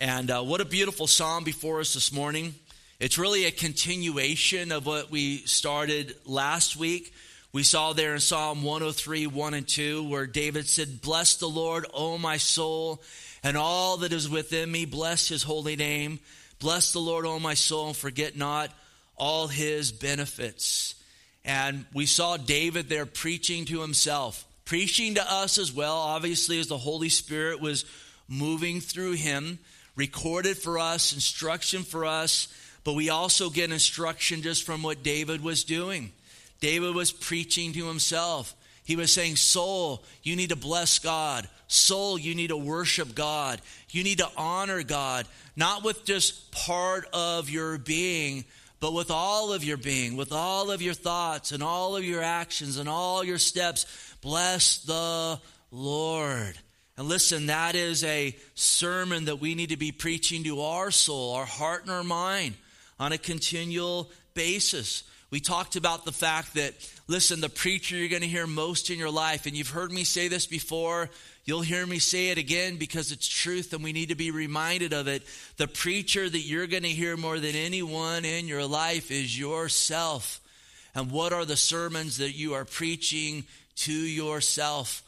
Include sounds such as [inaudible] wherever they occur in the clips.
And uh, what a beautiful psalm before us this morning. It's really a continuation of what we started last week. We saw there in Psalm 103, 1 and 2, where David said, Bless the Lord, O my soul, and all that is within me. Bless his holy name. Bless the Lord, O my soul, and forget not all his benefits. And we saw David there preaching to himself, preaching to us as well, obviously, as the Holy Spirit was moving through him, recorded for us, instruction for us, but we also get instruction just from what David was doing. David was preaching to himself. He was saying, Soul, you need to bless God. Soul, you need to worship God. You need to honor God, not with just part of your being, but with all of your being, with all of your thoughts and all of your actions and all your steps. Bless the Lord. And listen, that is a sermon that we need to be preaching to our soul, our heart, and our mind on a continual basis. We talked about the fact that, listen, the preacher you're going to hear most in your life, and you've heard me say this before, you'll hear me say it again because it's truth and we need to be reminded of it. The preacher that you're going to hear more than anyone in your life is yourself. And what are the sermons that you are preaching to yourself?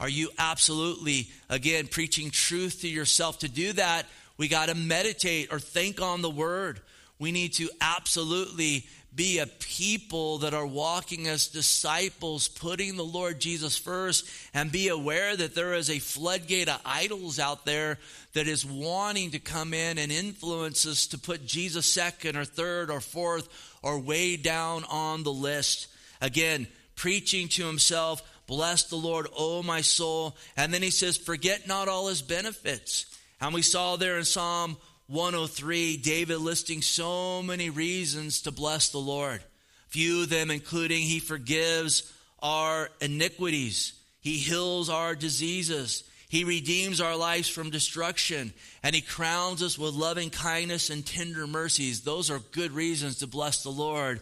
Are you absolutely, again, preaching truth to yourself? To do that, we got to meditate or think on the word. We need to absolutely be a people that are walking as disciples, putting the Lord Jesus first, and be aware that there is a floodgate of idols out there that is wanting to come in and influence us to put Jesus second or third or fourth or way down on the list. Again, preaching to himself, bless the Lord, O my soul. And then he says, forget not all his benefits. And we saw there in Psalm 103, David listing so many reasons to bless the Lord. Few of them including he forgives our iniquities, he heals our diseases, he redeems our lives from destruction, and he crowns us with loving kindness and tender mercies. Those are good reasons to bless the Lord,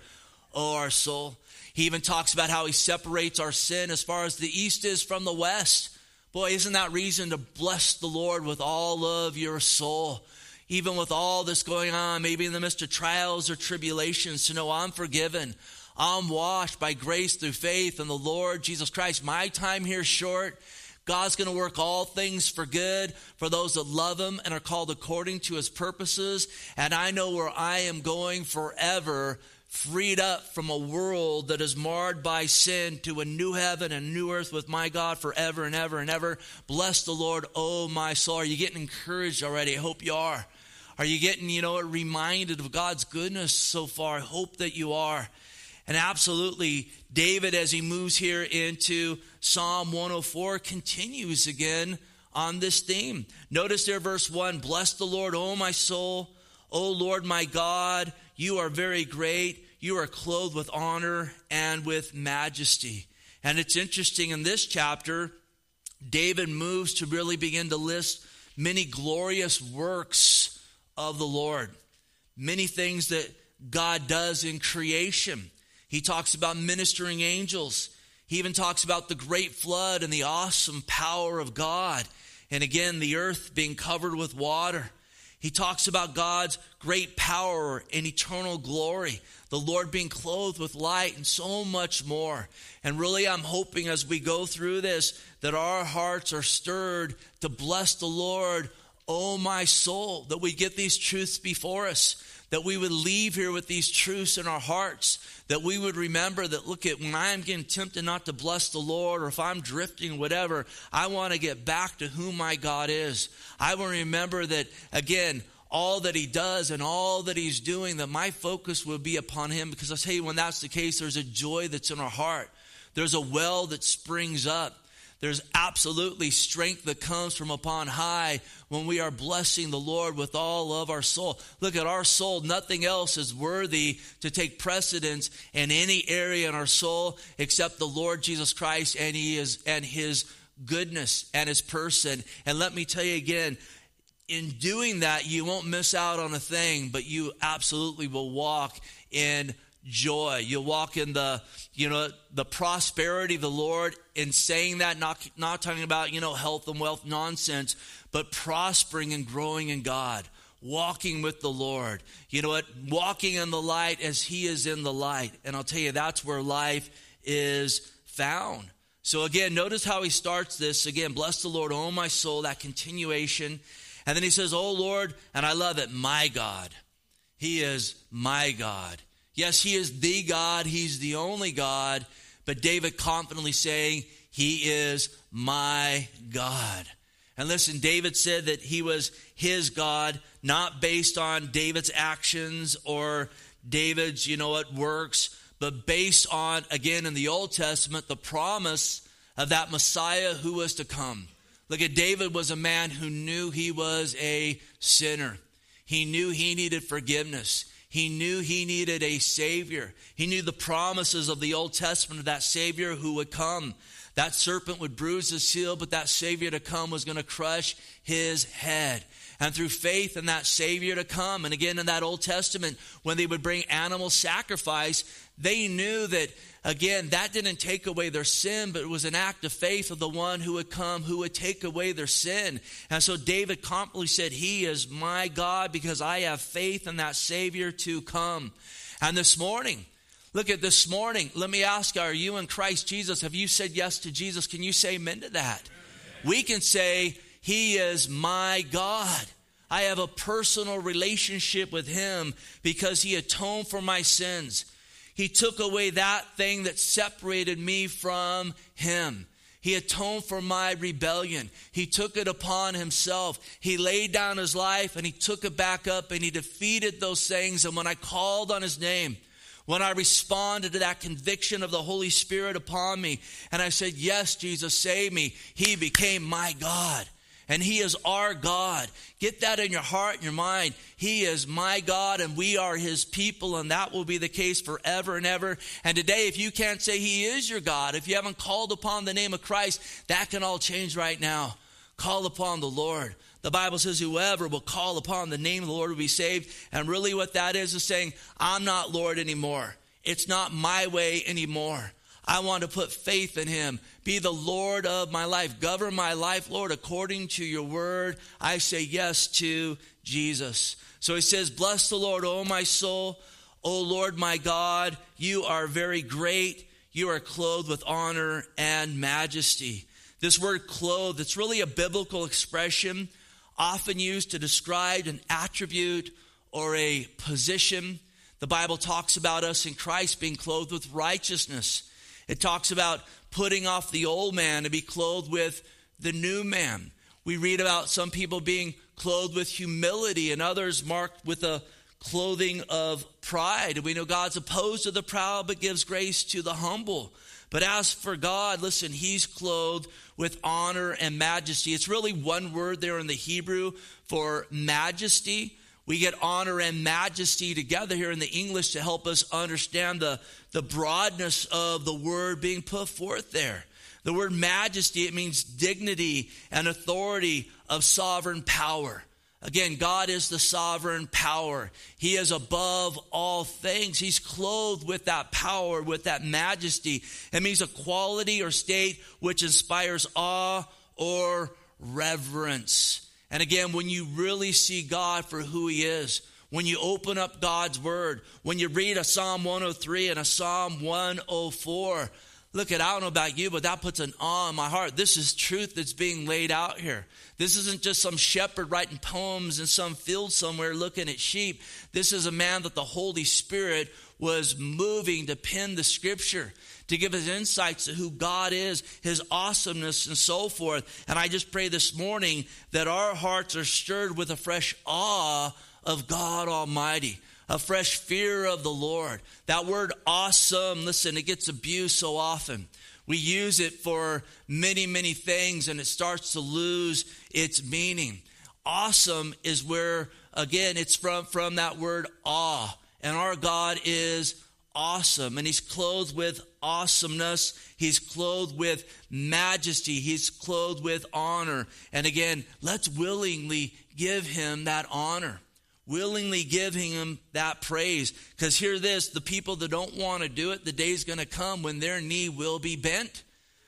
oh our soul. He even talks about how he separates our sin as far as the east is from the west. Boy, isn't that reason to bless the Lord with all of your soul? even with all this going on, maybe in the midst of trials or tribulations, to know I'm forgiven. I'm washed by grace through faith in the Lord Jesus Christ. My time here is short. God's going to work all things for good for those that love Him and are called according to His purposes. And I know where I am going forever, freed up from a world that is marred by sin to a new heaven and new earth with my God forever and ever and ever. Bless the Lord, oh my soul. Are you getting encouraged already? I hope you are. Are you getting, you know, reminded of God's goodness so far? I hope that you are. And absolutely, David, as he moves here into Psalm 104, continues again on this theme. Notice there, verse 1 Bless the Lord, O my soul. O Lord my God, you are very great. You are clothed with honor and with majesty. And it's interesting in this chapter, David moves to really begin to list many glorious works of the Lord. Many things that God does in creation. He talks about ministering angels. He even talks about the great flood and the awesome power of God. And again, the earth being covered with water. He talks about God's great power and eternal glory, the Lord being clothed with light, and so much more. And really, I'm hoping as we go through this that our hearts are stirred to bless the Lord Oh, my soul, that we get these truths before us, that we would leave here with these truths in our hearts, that we would remember that, look at when I'm getting tempted not to bless the Lord, or if I'm drifting, whatever, I want to get back to who my God is. I will remember that, again, all that he does and all that he's doing, that my focus will be upon him. Because I'll tell you, when that's the case, there's a joy that's in our heart. There's a well that springs up. There's absolutely strength that comes from upon high when we are blessing the Lord with all of our soul. Look at our soul. Nothing else is worthy to take precedence in any area in our soul except the Lord Jesus Christ and he is and his goodness and his person. And let me tell you again, in doing that, you won't miss out on a thing, but you absolutely will walk in joy. You'll walk in the, you know, the prosperity of the Lord in saying that, not, not talking about, you know, health and wealth nonsense, but prospering and growing in God, walking with the Lord. You know what? Walking in the light as He is in the light. And I'll tell you, that's where life is found. So again, notice how he starts this. Again, bless the Lord, oh my soul, that continuation. And then he says, Oh Lord, and I love it, my God. He is my God. Yes, he is the God, he's the only God, but David confidently saying, He is my God. And listen, David said that he was his God, not based on David's actions or David's, you know what, works, but based on, again, in the Old Testament, the promise of that Messiah who was to come. Look at David was a man who knew he was a sinner. He knew he needed forgiveness. He knew he needed a Savior. He knew the promises of the Old Testament of that Savior who would come. That serpent would bruise his heel, but that Savior to come was going to crush his head. And through faith in that Savior to come, and again in that Old Testament, when they would bring animal sacrifice, they knew that, again, that didn't take away their sin, but it was an act of faith of the one who would come, who would take away their sin. And so David confidently said, He is my God because I have faith in that Savior to come. And this morning, Look at this morning. Let me ask are you in Christ Jesus? Have you said yes to Jesus? Can you say amen to that? We can say, He is my God. I have a personal relationship with Him because He atoned for my sins. He took away that thing that separated me from Him. He atoned for my rebellion. He took it upon himself. He laid down his life and he took it back up and he defeated those things. And when I called on his name, when I responded to that conviction of the Holy Spirit upon me, and I said, Yes, Jesus, save me, He became my God. And He is our God. Get that in your heart and your mind. He is my God, and we are His people, and that will be the case forever and ever. And today, if you can't say He is your God, if you haven't called upon the name of Christ, that can all change right now. Call upon the Lord. The Bible says, whoever will call upon the name of the Lord will be saved. And really, what that is is saying, I'm not Lord anymore. It's not my way anymore. I want to put faith in Him. Be the Lord of my life. Govern my life, Lord, according to your word. I say yes to Jesus. So he says, Bless the Lord, O my soul. O Lord my God, you are very great. You are clothed with honor and majesty. This word clothed, it's really a biblical expression often used to describe an attribute or a position. The Bible talks about us in Christ being clothed with righteousness. It talks about putting off the old man to be clothed with the new man. We read about some people being clothed with humility and others marked with a clothing of pride. We know God's opposed to the proud but gives grace to the humble. But as for God, listen, He's clothed with honor and majesty. It's really one word there in the Hebrew for majesty. We get honor and majesty together here in the English to help us understand the, the broadness of the word being put forth there. The word majesty, it means dignity and authority of sovereign power. Again, God is the sovereign power. He is above all things. He's clothed with that power, with that majesty. It means a quality or state which inspires awe or reverence. And again, when you really see God for who He is, when you open up God's Word, when you read a Psalm 103 and a Psalm 104, Look at, I don't know about you, but that puts an awe in my heart. This is truth that's being laid out here. This isn't just some shepherd writing poems in some field somewhere looking at sheep. This is a man that the Holy Spirit was moving to pen the scripture, to give us insights to who God is, his awesomeness, and so forth. And I just pray this morning that our hearts are stirred with a fresh awe of God Almighty a fresh fear of the Lord. That word awesome, listen, it gets abused so often. We use it for many, many things and it starts to lose its meaning. Awesome is where, again, it's from, from that word awe. And our God is awesome and he's clothed with awesomeness. He's clothed with majesty. He's clothed with honor. And again, let's willingly give him that honor willingly giving him that praise. Because hear this the people that don't want to do it, the day's going to come when their knee will be bent.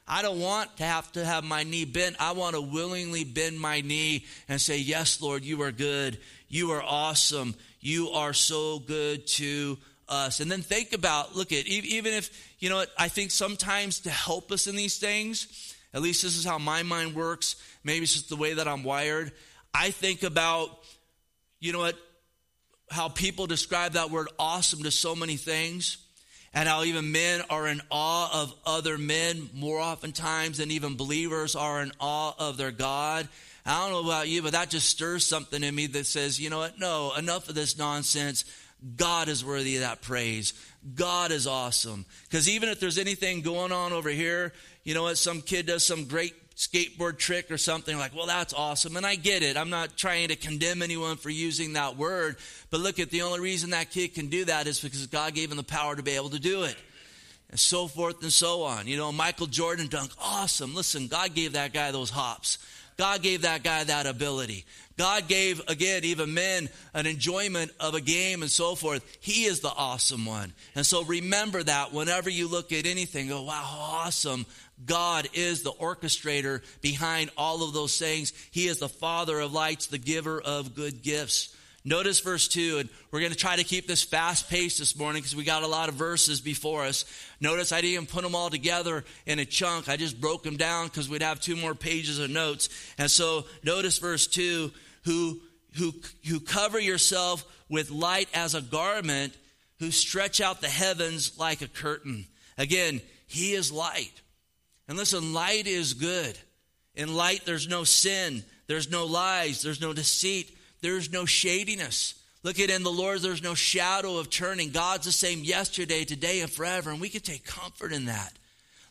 I don't want to have to have my knee bent. I want to willingly bend my knee and say, Yes, Lord, you are good. You are awesome. You are so good to us. And then think about, look at, even if, you know, I think sometimes to help us in these things, at least this is how my mind works. Maybe it's just the way that I'm wired. I think about, you know what, how people describe that word awesome to so many things and how even men are in awe of other men more oftentimes than even believers are in awe of their God. I don't know about you, but that just stirs something in me that says, you know what? No, enough of this nonsense. God is worthy of that praise. God is awesome. Because even if there's anything going on over here, you know what? Some kid does some great skateboard trick or something like, well, that's awesome. And I get it. I'm not trying to condemn anyone for using that word. But look at the only reason that kid can do that is because God gave him the power to be able to do it. And so forth and so on. You know, Michael Jordan dunk, awesome. Listen, God gave that guy those hops. God gave that guy that ability. God gave, again, even men an enjoyment of a game and so forth. He is the awesome one. And so remember that whenever you look at anything, go, wow, awesome. God is the orchestrator behind all of those things. He is the Father of lights, the giver of good gifts. Notice verse 2, and we're going to try to keep this fast pace this morning because we got a lot of verses before us. Notice I didn't even put them all together in a chunk. I just broke them down because we'd have two more pages of notes. And so notice verse 2 who, who, who cover yourself with light as a garment, who stretch out the heavens like a curtain. Again, he is light. And listen, light is good. In light, there's no sin, there's no lies, there's no deceit, there's no shadiness. Look at in the Lord, there's no shadow of turning. God's the same yesterday, today, and forever. And we can take comfort in that.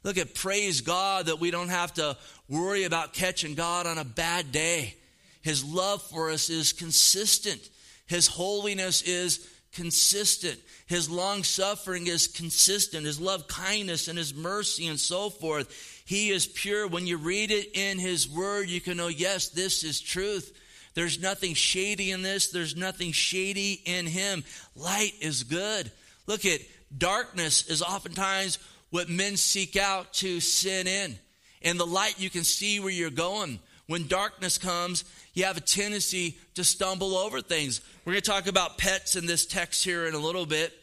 Look at praise God that we don't have to worry about catching God on a bad day. His love for us is consistent. His holiness is consistent. His long suffering is consistent. His love kindness and his mercy and so forth. He is pure. When you read it in his word, you can know, yes, this is truth. There's nothing shady in this. There's nothing shady in him. Light is good. Look at darkness is oftentimes what men seek out to sin in. In the light, you can see where you're going. When darkness comes, you have a tendency to stumble over things. We're going to talk about pets in this text here in a little bit.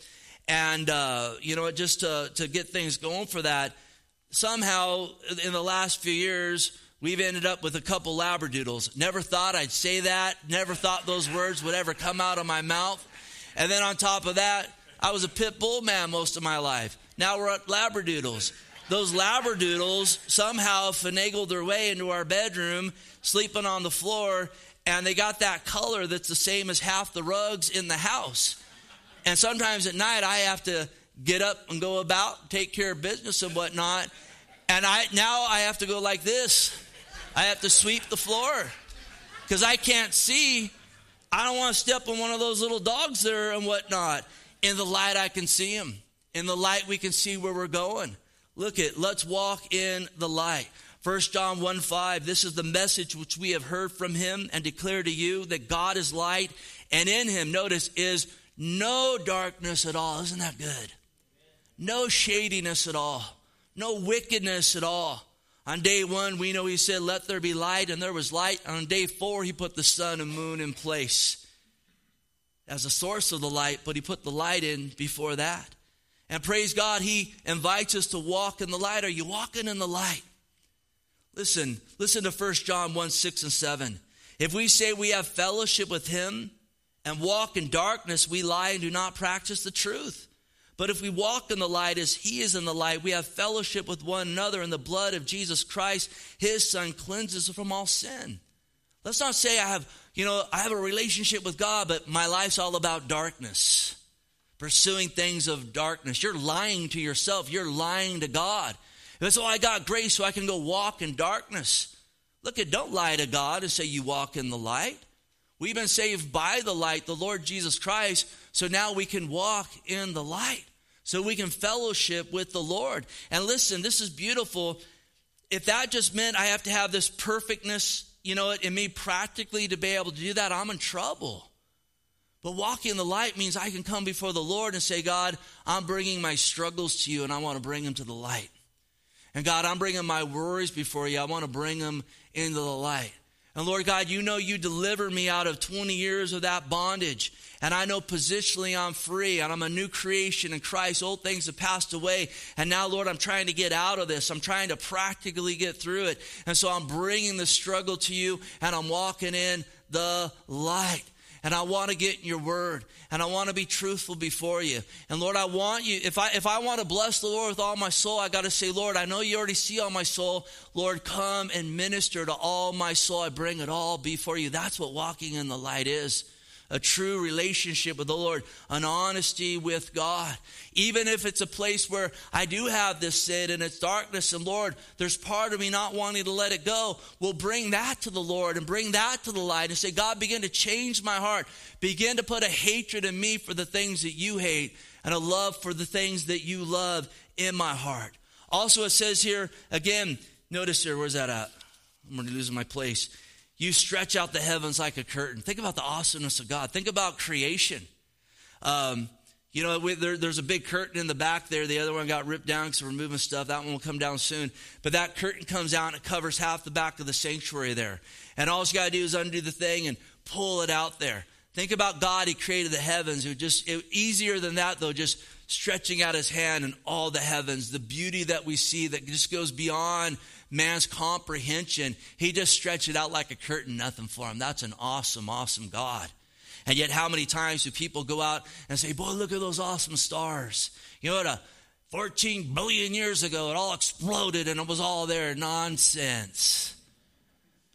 And, uh, you know, just to, to get things going for that, somehow in the last few years, we've ended up with a couple Labradoodles. Never thought I'd say that. Never thought those words would ever come out of my mouth. And then on top of that, I was a pit bull man most of my life. Now we're at Labradoodles those labradoodles somehow finagled their way into our bedroom, sleeping on the floor, and they got that color that's the same as half the rugs in the house. And sometimes at night, I have to get up and go about, take care of business and whatnot. And I now I have to go like this. I have to sweep the floor because I can't see. I don't want to step on one of those little dogs there and whatnot. In the light, I can see them. In the light, we can see where we're going. Look at, let's walk in the light. 1 John 1 5, this is the message which we have heard from him and declare to you that God is light, and in him, notice, is no darkness at all. Isn't that good? No shadiness at all, no wickedness at all. On day one, we know he said, Let there be light, and there was light. On day four, he put the sun and moon in place as a source of the light, but he put the light in before that. And praise God, He invites us to walk in the light. Are you walking in the light? Listen, listen to 1 John 1 6 and 7. If we say we have fellowship with Him and walk in darkness, we lie and do not practice the truth. But if we walk in the light as He is in the light, we have fellowship with one another, and the blood of Jesus Christ, His Son, cleanses us from all sin. Let's not say I have, you know, I have a relationship with God, but my life's all about darkness pursuing things of darkness. You're lying to yourself. You're lying to God. That's I got grace so I can go walk in darkness. Look at, don't lie to God and say you walk in the light. We've been saved by the light, the Lord Jesus Christ, so now we can walk in the light. So we can fellowship with the Lord. And listen, this is beautiful. If that just meant I have to have this perfectness, you know, in me practically to be able to do that, I'm in trouble. But walking in the light means I can come before the Lord and say, God, I'm bringing my struggles to you and I want to bring them to the light. And God, I'm bringing my worries before you. I want to bring them into the light. And Lord God, you know you delivered me out of 20 years of that bondage. And I know positionally I'm free and I'm a new creation in Christ. Old things have passed away. And now, Lord, I'm trying to get out of this. I'm trying to practically get through it. And so I'm bringing the struggle to you and I'm walking in the light and I want to get in your word and I want to be truthful before you. And Lord, I want you, if I, if I want to bless the Lord with all my soul, I got to say, Lord, I know you already see all my soul. Lord, come and minister to all my soul. I bring it all before you. That's what walking in the light is a true relationship with the Lord, an honesty with God. Even if it's a place where I do have this sin and it's darkness, and Lord, there's part of me not wanting to let it go, we'll bring that to the Lord and bring that to the light and say, God, begin to change my heart. Begin to put a hatred in me for the things that you hate and a love for the things that you love in my heart. Also, it says here, again, notice here, where's that at? I'm lose my place. You stretch out the heavens like a curtain. Think about the awesomeness of God. Think about creation. Um, you know, we, there, there's a big curtain in the back there. The other one got ripped down because we're moving stuff. That one will come down soon. But that curtain comes out and it covers half the back of the sanctuary there. And all you got to do is undo the thing and pull it out there. Think about God. He created the heavens. It just it, easier than that, though, just stretching out his hand and all the heavens, the beauty that we see that just goes beyond man's comprehension. He just stretched it out like a curtain, nothing for him. That's an awesome, awesome God. And yet, how many times do people go out and say, Boy, look at those awesome stars? You know what? A 14 billion years ago, it all exploded and it was all there. Nonsense.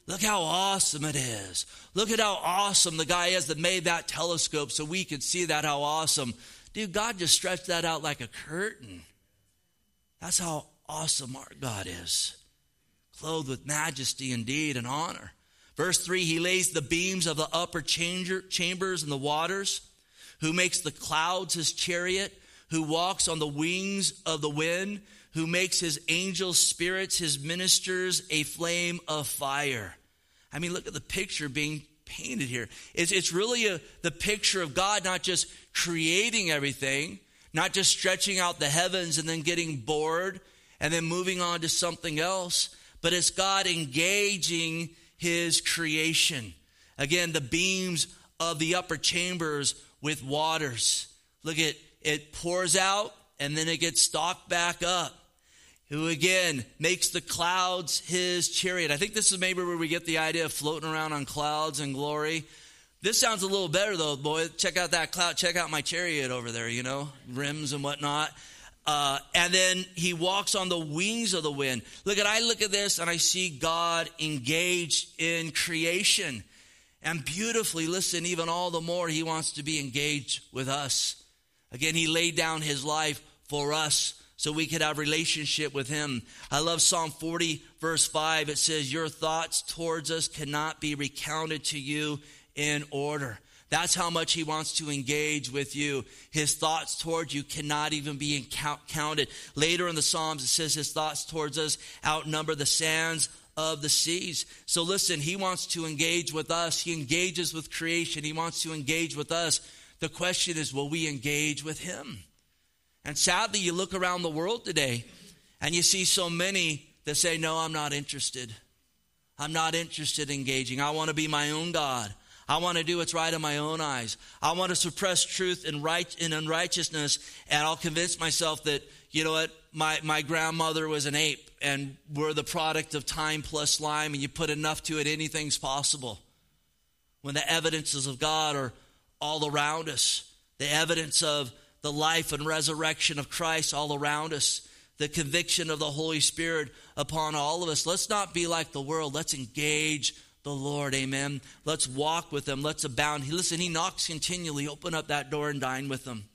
Look how awesome it is. Look at how awesome the guy is that made that telescope so we could see that, how awesome. Dude, God just stretched that out like a curtain. That's how awesome our God is clothed with majesty indeed and honor. Verse 3 He lays the beams of the upper chambers and the waters, who makes the clouds his chariot, who walks on the wings of the wind, who makes his angels spirits, his ministers a flame of fire. I mean, look at the picture being painted here. It's, it's really a, the picture of God not just creating everything, not just stretching out the heavens and then getting bored and then moving on to something else, but it's God engaging his creation. Again, the beams of the upper chambers with waters. Look at it pours out and then it gets stocked back up. Who again makes the clouds his chariot. I think this is maybe where we get the idea of floating around on clouds and glory. This sounds a little better though, boy. Check out that cloud. Check out my chariot over there, you know, rims and whatnot. Uh, and then he walks on the wings of the wind. Look at, I look at this and I see God engaged in creation. And beautifully, listen, even all the more, he wants to be engaged with us. Again, he laid down his life for us so we could have relationship with him. I love Psalm 40 verse 5. It says, "Your thoughts towards us cannot be recounted to you in order." That's how much he wants to engage with you. His thoughts towards you cannot even be counted. Later in the Psalms, it says his thoughts towards us outnumber the sands of the seas. So listen, he wants to engage with us. He engages with creation. He wants to engage with us. The question is, will we engage with him? And sadly, you look around the world today and you see so many that say, No, I'm not interested. I'm not interested in engaging. I want to be my own God. I want to do what's right in my own eyes. I want to suppress truth and right in unrighteousness, and I'll convince myself that you know what, my my grandmother was an ape, and we're the product of time plus slime, and you put enough to it, anything's possible. When the evidences of God are all around us, the evidence of the life and resurrection of Christ all around us, the conviction of the Holy Spirit upon all of us. Let's not be like the world. Let's engage the Lord. Amen. Let's walk with him. Let's abound. He, listen, he knocks continually. Open up that door and dine with them.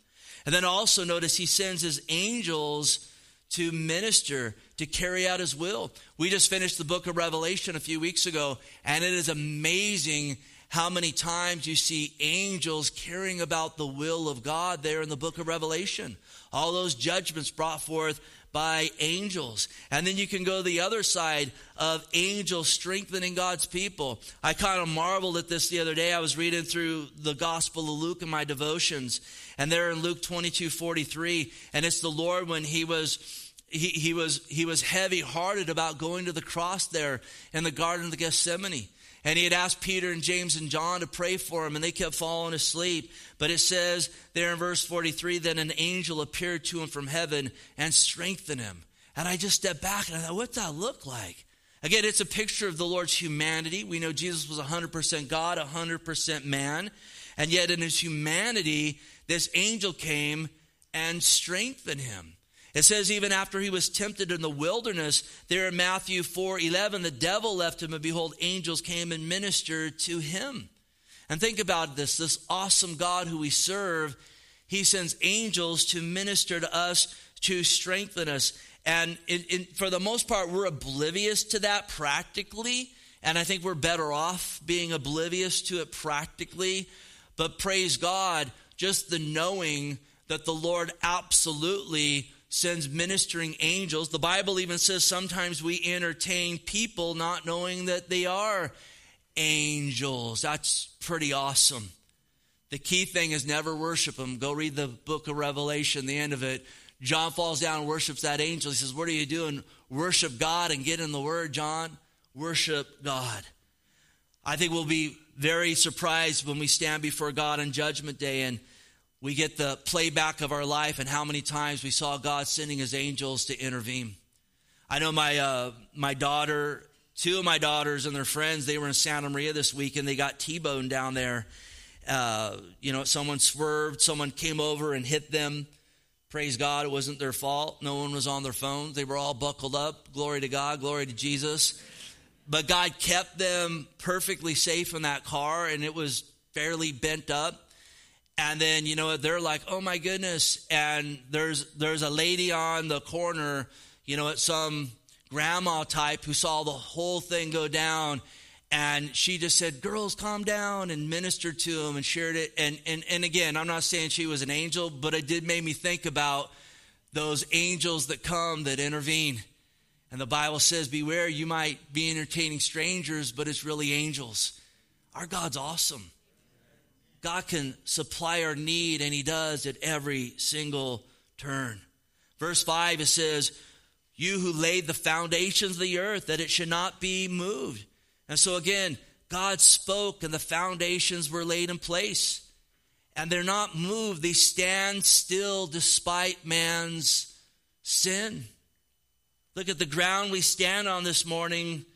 And then also notice he sends his angels to minister, to carry out his will. We just finished the book of Revelation a few weeks ago, and it is amazing how many times you see angels carrying about the will of God there in the book of Revelation. All those judgments brought forth by angels. And then you can go the other side of angels strengthening God's people. I kind of marveled at this the other day. I was reading through the Gospel of Luke in my devotions, and there in Luke 22 43, and it's the Lord when he was he, he was he was heavy hearted about going to the cross there in the Garden of the Gethsemane. And he had asked Peter and James and John to pray for him, and they kept falling asleep. But it says there in verse 43 that an angel appeared to him from heaven and strengthened him. And I just stepped back and I thought, what's that look like? Again, it's a picture of the Lord's humanity. We know Jesus was 100% God, 100% man. And yet, in his humanity, this angel came and strengthened him. It says even after he was tempted in the wilderness, there in Matthew 4 11, the devil left him, and behold, angels came and ministered to him. And think about this this awesome God who we serve, he sends angels to minister to us, to strengthen us. And for the most part, we're oblivious to that practically. And I think we're better off being oblivious to it practically. But praise God, just the knowing that the Lord absolutely sends ministering angels. The Bible even says sometimes we entertain people not knowing that they are angels. That's pretty awesome. The key thing is never worship them. Go read the book of Revelation, the end of it. John falls down and worships that angel. He says, What are you doing? Worship God and get in the word, John. Worship God. I think we'll be very surprised when we stand before God on Judgment Day and we get the playback of our life and how many times we saw God sending his angels to intervene. I know my, uh, my daughter, two of my daughters and their friends, they were in Santa Maria this week and they got T-boned down there. Uh, you know, someone swerved, someone came over and hit them. Praise God, it wasn't their fault. No one was on their phones. They were all buckled up. Glory to God, glory to Jesus. But God kept them perfectly safe in that car and it was fairly bent up and then you know they're like oh my goodness. And there's there's a lady on the corner you know at some grandma type who saw the whole thing go down. And she just said girls calm down and ministered to them and shared it. And and and again i'm not saying she was an angel but it did make me think about those angels that come that intervene. And the bible says beware you might be entertaining strangers but it's really angels. Our god's awesome God can supply our need, and He does at every single turn. Verse 5, it says, You who laid the foundations of the earth, that it should not be moved. And so again, God spoke, and the foundations were laid in place. And they're not moved, they stand still despite man's sin. Look at the ground we stand on this morning,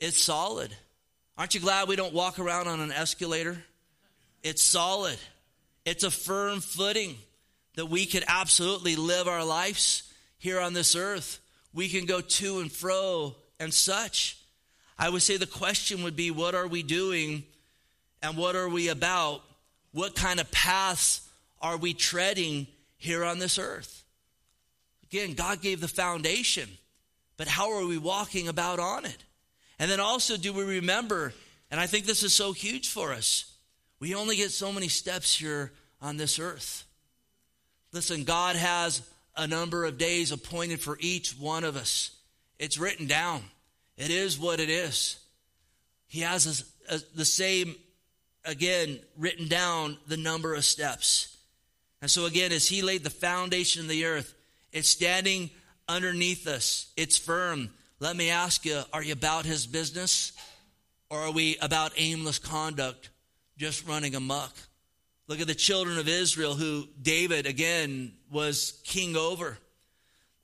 it's solid. Aren't you glad we don't walk around on an escalator? It's solid. It's a firm footing that we could absolutely live our lives here on this earth. We can go to and fro and such. I would say the question would be what are we doing and what are we about? What kind of paths are we treading here on this earth? Again, God gave the foundation, but how are we walking about on it? And then also, do we remember, and I think this is so huge for us, we only get so many steps here on this earth. Listen, God has a number of days appointed for each one of us. It's written down. It is what it is. He has a, a, the same, again, written down the number of steps. And so, again, as He laid the foundation of the earth, it's standing underneath us, it's firm. Let me ask you are you about His business or are we about aimless conduct just running amok. Look at the children of Israel who David, again, was king over.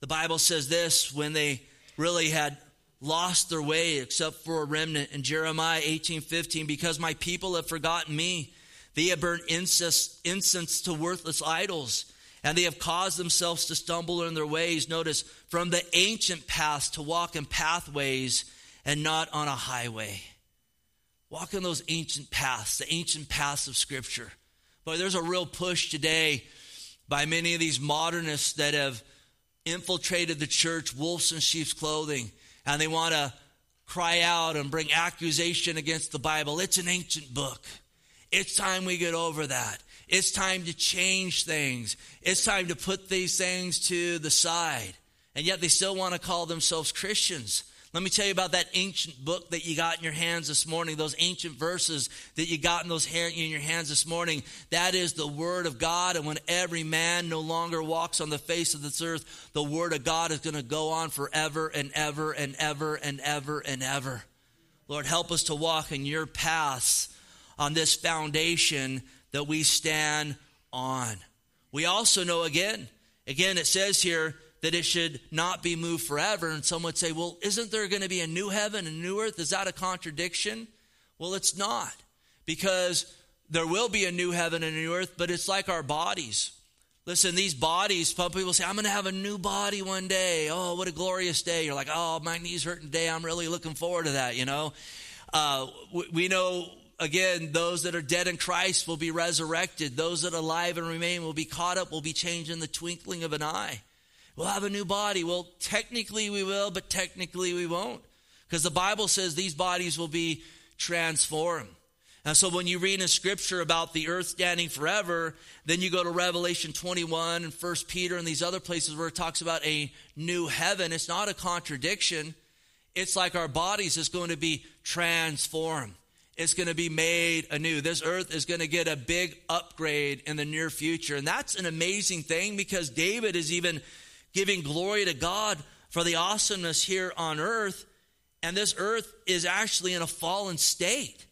The Bible says this when they really had lost their way except for a remnant in Jeremiah 18 15, because my people have forgotten me. They have burned incense, incense to worthless idols, and they have caused themselves to stumble in their ways. Notice, from the ancient paths to walk in pathways and not on a highway. Walk in those ancient paths, the ancient paths of Scripture. But there's a real push today by many of these modernists that have infiltrated the church, wolves in sheep's clothing, and they want to cry out and bring accusation against the Bible. It's an ancient book. It's time we get over that. It's time to change things. It's time to put these things to the side. And yet they still want to call themselves Christians. Let me tell you about that ancient book that you got in your hands this morning, those ancient verses that you got in those in your hands this morning. That is the word of God. And when every man no longer walks on the face of this earth, the word of God is going to go on forever and ever and ever and ever and ever. Lord, help us to walk in your paths on this foundation that we stand on. We also know again, again, it says here that it should not be moved forever. And some would say, well, isn't there going to be a new heaven and a new earth? Is that a contradiction? Well, it's not, because there will be a new heaven and a new earth, but it's like our bodies. Listen, these bodies, people say, I'm going to have a new body one day. Oh, what a glorious day. You're like, oh, my knees hurting today. I'm really looking forward to that, you know. Uh, we know, again, those that are dead in Christ will be resurrected. Those that are alive and remain will be caught up, will be changed in the twinkling of an eye. We'll have a new body. Well, technically we will, but technically we won't. Because the Bible says these bodies will be transformed. And so when you read in scripture about the earth standing forever, then you go to Revelation 21 and 1 Peter and these other places where it talks about a new heaven. It's not a contradiction. It's like our bodies is going to be transformed. It's going to be made anew. This earth is going to get a big upgrade in the near future. And that's an amazing thing because David is even giving glory to God for the awesomeness here on earth. And this earth is actually in a fallen state.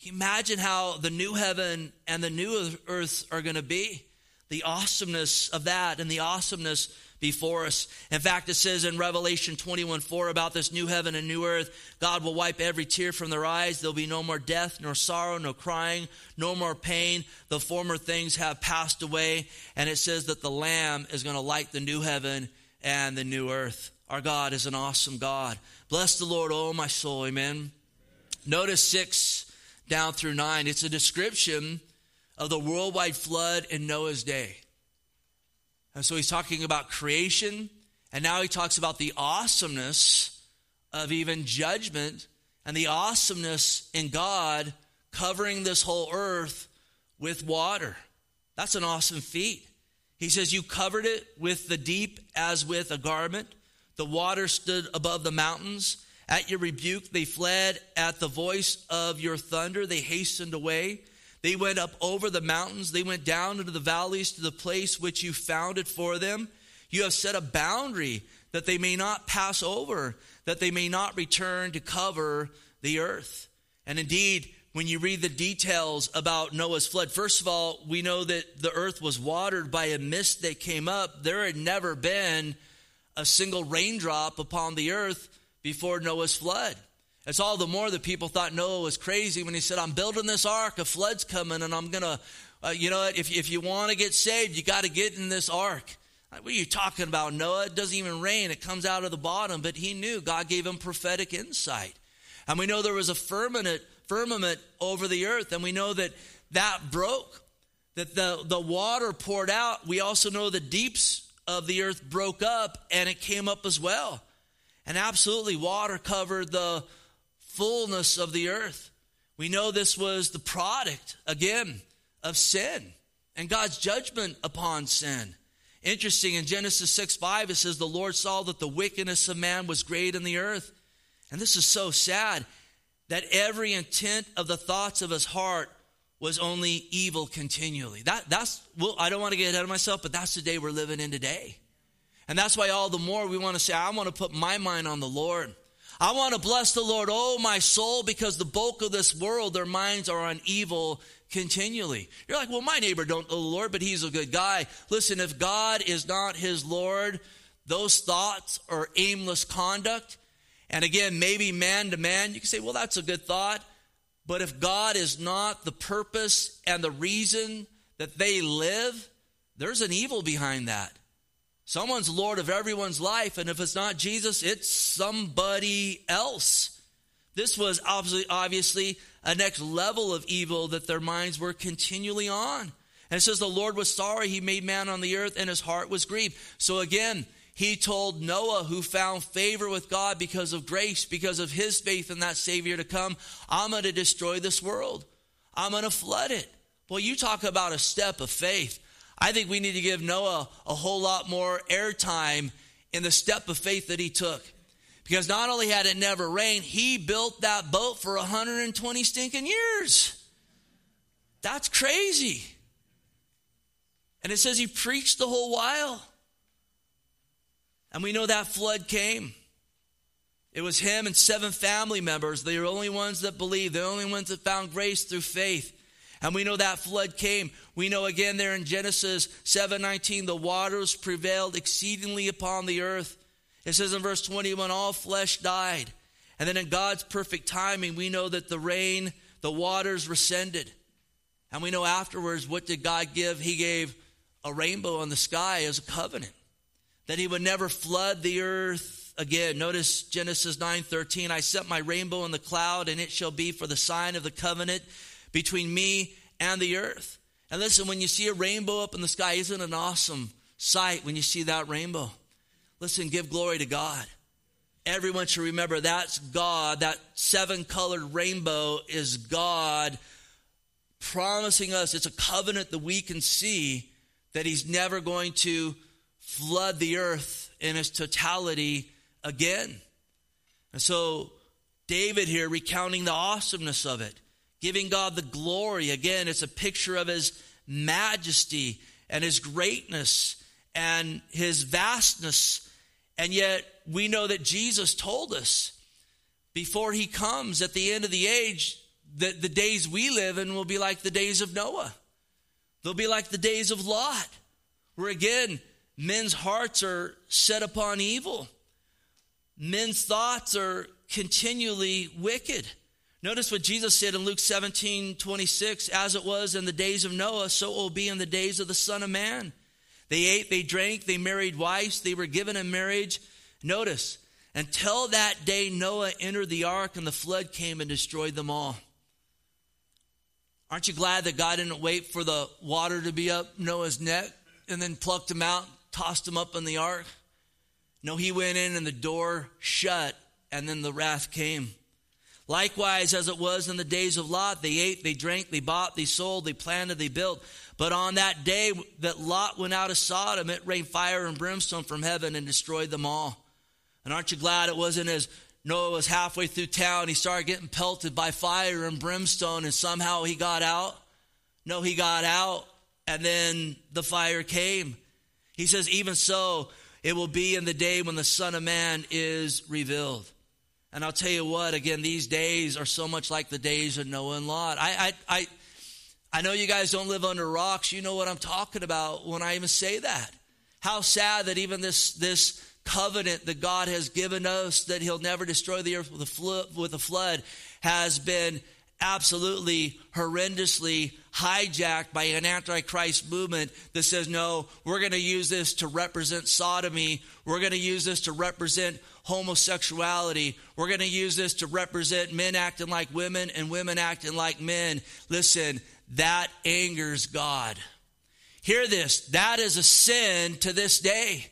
Imagine how the new heaven and the new earth are going to be? The awesomeness of that and the awesomeness before us. In fact, it says in Revelation 21 4 about this new heaven and new earth God will wipe every tear from their eyes. There'll be no more death, nor sorrow, no crying, no more pain. The former things have passed away. And it says that the Lamb is going to light the new heaven and the new earth. Our God is an awesome God. Bless the Lord, oh my soul. Amen. Notice 6 down through 9. It's a description of the worldwide flood in Noah's day. And so he's talking about creation, and now he talks about the awesomeness of even judgment and the awesomeness in God covering this whole earth with water. That's an awesome feat. He says, You covered it with the deep as with a garment. The water stood above the mountains. At your rebuke, they fled. At the voice of your thunder, they hastened away. They went up over the mountains. They went down into the valleys to the place which you founded for them. You have set a boundary that they may not pass over, that they may not return to cover the earth. And indeed, when you read the details about Noah's flood, first of all, we know that the earth was watered by a mist that came up. There had never been a single raindrop upon the earth before Noah's flood. It's all the more that people thought Noah was crazy when he said, I'm building this ark, a flood's coming, and I'm going to, uh, you know, if, if you want to get saved, you got to get in this ark. What are you talking about, Noah? It doesn't even rain, it comes out of the bottom. But he knew God gave him prophetic insight. And we know there was a firmament, firmament over the earth, and we know that that broke, that the, the water poured out. We also know the deeps of the earth broke up, and it came up as well. And absolutely, water covered the fullness of the earth. We know this was the product, again, of sin and God's judgment upon sin. Interesting, in Genesis 6 5, it says, The Lord saw that the wickedness of man was great in the earth. And this is so sad that every intent of the thoughts of his heart was only evil continually. That, that's, well, I don't want to get ahead of myself, but that's the day we're living in today. And that's why all the more we want to say, I want to put my mind on the Lord. I want to bless the Lord, oh my soul, because the bulk of this world, their minds are on evil continually. You're like, well, my neighbor don't know the Lord, but he's a good guy. Listen, if God is not his Lord, those thoughts are aimless conduct. And again, maybe man to man, you can say, well, that's a good thought. But if God is not the purpose and the reason that they live, there's an evil behind that. Someone's Lord of everyone's life, and if it's not Jesus, it's somebody else. This was obviously, a next level of evil that their minds were continually on. And it says, The Lord was sorry he made man on the earth, and his heart was grieved. So again, he told Noah, who found favor with God because of grace, because of his faith in that Savior to come, I'm going to destroy this world. I'm going to flood it. Well, you talk about a step of faith. I think we need to give Noah a whole lot more airtime in the step of faith that he took. Because not only had it never rained, he built that boat for 120 stinking years. That's crazy. And it says he preached the whole while. And we know that flood came. It was him and seven family members. They were the only ones that believed, the only ones that found grace through faith. And we know that flood came. We know again there in Genesis 7:19 the waters prevailed exceedingly upon the earth. It says in verse 21 all flesh died. And then in God's perfect timing we know that the rain, the waters rescinded. And we know afterwards what did God give? He gave a rainbow in the sky as a covenant. That he would never flood the earth again. Notice Genesis 9:13 I set my rainbow in the cloud and it shall be for the sign of the covenant between me and the earth. And listen, when you see a rainbow up in the sky, isn't an awesome sight when you see that rainbow? Listen, give glory to God. Everyone should remember that's God. That seven colored rainbow is God promising us it's a covenant that we can see that He's never going to flood the earth in its totality again. And so, David here recounting the awesomeness of it giving God the glory. Again, it's a picture of his majesty and his greatness and his vastness. And yet, we know that Jesus told us before he comes at the end of the age that the days we live in will be like the days of Noah. They'll be like the days of Lot, where again, men's hearts are set upon evil. Men's thoughts are continually wicked. Notice what Jesus said in Luke 17 26 as it was in the days of Noah, so it will be in the days of the Son of Man. They ate, they drank, they married wives, they were given in marriage. Notice, until that day Noah entered the ark and the flood came and destroyed them all. Aren't you glad that God didn't wait for the water to be up Noah's neck and then plucked him out, tossed him up in the ark? No, he went in and the door shut, and then the wrath came. Likewise, as it was in the days of Lot, they ate, they drank, they bought, they sold, they planted, they built. But on that day that Lot went out of Sodom, it rained fire and brimstone from heaven and destroyed them all. And aren't you glad it wasn't as Noah was halfway through town, he started getting pelted by fire and brimstone, and somehow he got out? No, he got out, and then the fire came. He says, Even so, it will be in the day when the Son of Man is revealed. And I'll tell you what, again, these days are so much like the days of Noah and Lot. I, I, I, I know you guys don't live under rocks. You know what I'm talking about when I even say that. How sad that even this, this covenant that God has given us that He'll never destroy the earth with a, flood, with a flood has been absolutely horrendously hijacked by an antichrist movement that says, no, we're going to use this to represent sodomy. We're going to use this to represent homosexuality. We're going to use this to represent men acting like women and women acting like men. Listen, that angers God. Hear this that is a sin to this day.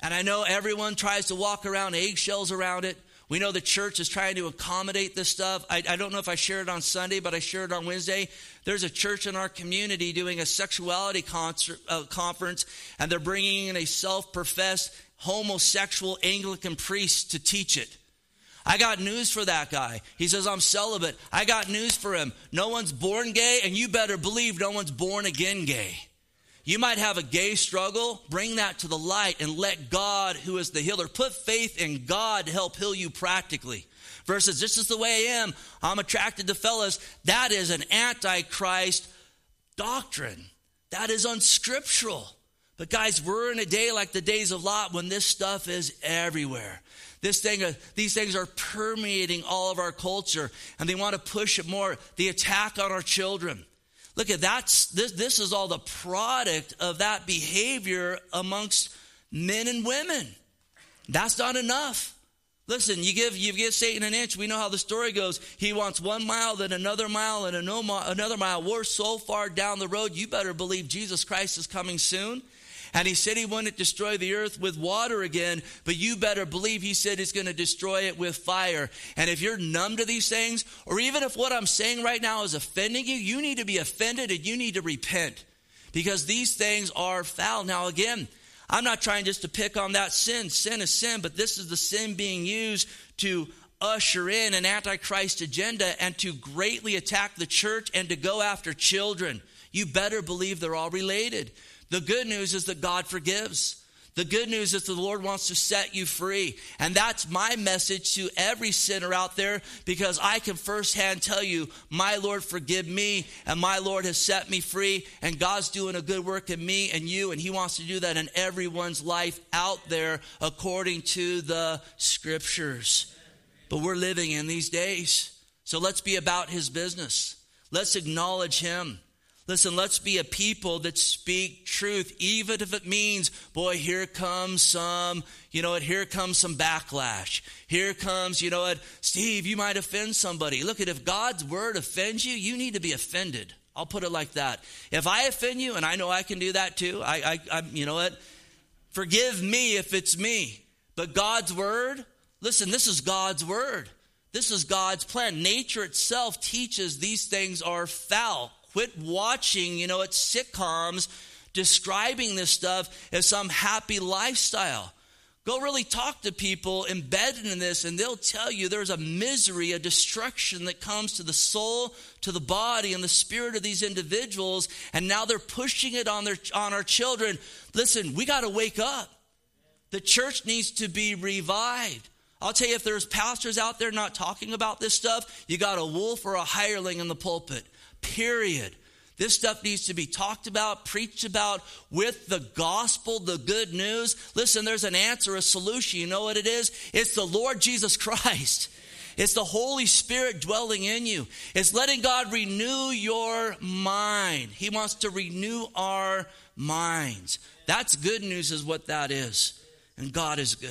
And I know everyone tries to walk around eggshells around it. We know the church is trying to accommodate this stuff. I, I, don't know if I shared it on Sunday, but I shared it on Wednesday. There's a church in our community doing a sexuality concert, uh, conference, and they're bringing in a self professed homosexual Anglican priest to teach it. I got news for that guy. He says, I'm celibate. I got news for him. No one's born gay, and you better believe no one's born again gay. You might have a gay struggle. Bring that to the light and let God, who is the healer, put faith in God to help heal you practically. Versus, this is the way I am. I'm attracted to fellas. That is an antichrist doctrine. That is unscriptural. But guys, we're in a day like the days of Lot when this stuff is everywhere. This thing, uh, these things are permeating all of our culture, and they want to push it more. The attack on our children, Look at that's this this is all the product of that behavior amongst men and women. That's not enough. Listen, you give you give Satan an inch. We know how the story goes. He wants one mile, then another mile, and another mile. We're so far down the road. You better believe Jesus Christ is coming soon. And he said he wouldn't destroy the earth with water again, but you better believe he said he's going to destroy it with fire. And if you're numb to these things, or even if what I'm saying right now is offending you, you need to be offended and you need to repent because these things are foul. Now, again, I'm not trying just to pick on that sin. Sin is sin, but this is the sin being used to usher in an antichrist agenda and to greatly attack the church and to go after children. You better believe they're all related. The good news is that God forgives. The good news is the Lord wants to set you free. And that's my message to every sinner out there because I can firsthand tell you, my Lord forgive me and my Lord has set me free and God's doing a good work in me and you and he wants to do that in everyone's life out there according to the scriptures. But we're living in these days. So let's be about his business. Let's acknowledge him. Listen, let's be a people that speak truth, even if it means, boy, here comes some, you know what, here comes some backlash. Here comes, you know what, Steve, you might offend somebody. Look at if God's word offends you, you need to be offended. I'll put it like that. If I offend you, and I know I can do that too, I, I, I you know what, forgive me if it's me. But God's word, listen, this is God's word. This is God's plan. Nature itself teaches these things are foul. Quit watching, you know, it's sitcoms describing this stuff as some happy lifestyle. Go really talk to people embedded in this, and they'll tell you there's a misery, a destruction that comes to the soul, to the body, and the spirit of these individuals, and now they're pushing it on, their, on our children. Listen, we got to wake up. The church needs to be revived. I'll tell you, if there's pastors out there not talking about this stuff, you got a wolf or a hireling in the pulpit period. This stuff needs to be talked about, preached about with the gospel, the good news. Listen, there's an answer, a solution. You know what it is? It's the Lord Jesus [laughs] Christ. It's the Holy Spirit dwelling in you. It's letting God renew your mind. He wants to renew our minds. That's good news, is what that is. And God is good.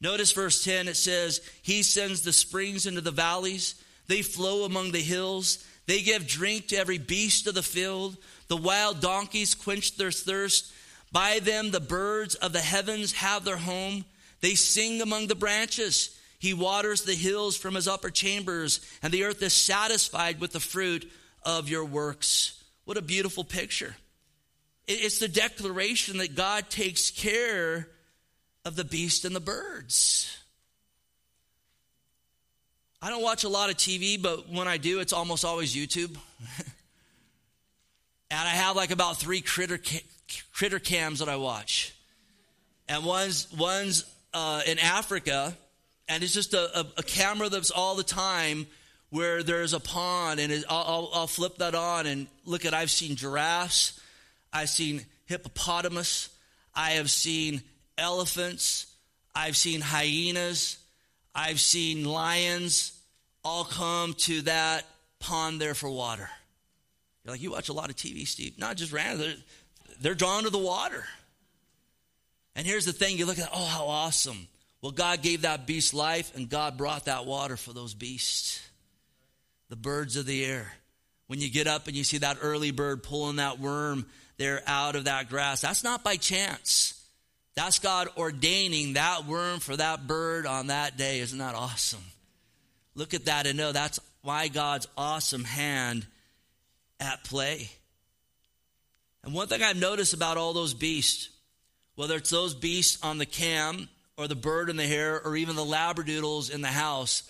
Notice verse 10, it says, He sends the springs into the valleys, they flow among the hills. They give drink to every beast of the field. The wild donkeys quench their thirst. By them the birds of the heavens have their home. They sing among the branches. He waters the hills from his upper chambers, and the earth is satisfied with the fruit of your works. What a beautiful picture. It's the declaration that God takes care of the beast and the birds. I don't watch a lot of TV, but when I do, it's almost always YouTube. [laughs] and I have like about three critter, ca- critter cams that I watch. And one's, one's uh, in Africa, and it's just a, a, a, camera that's all the time where there's a pond, and it, I'll, I'll, I'll flip that on and look at. I've seen giraffes, I've seen hippopotamus, I have seen elephants, I've seen hyenas, I've seen lions all come to that pond there for water. You're like, you watch a lot of TV, Steve. Not just random, they're, they're drawn to the water. And here's the thing you look at, oh, how awesome. Well, God gave that beast life, and God brought that water for those beasts, the birds of the air. When you get up and you see that early bird pulling that worm there out of that grass, that's not by chance. That's God ordaining that worm for that bird on that day. Isn't that awesome? Look at that and know that's why God's awesome hand at play. And one thing I've noticed about all those beasts, whether it's those beasts on the cam or the bird in the hair or even the labradoodles in the house,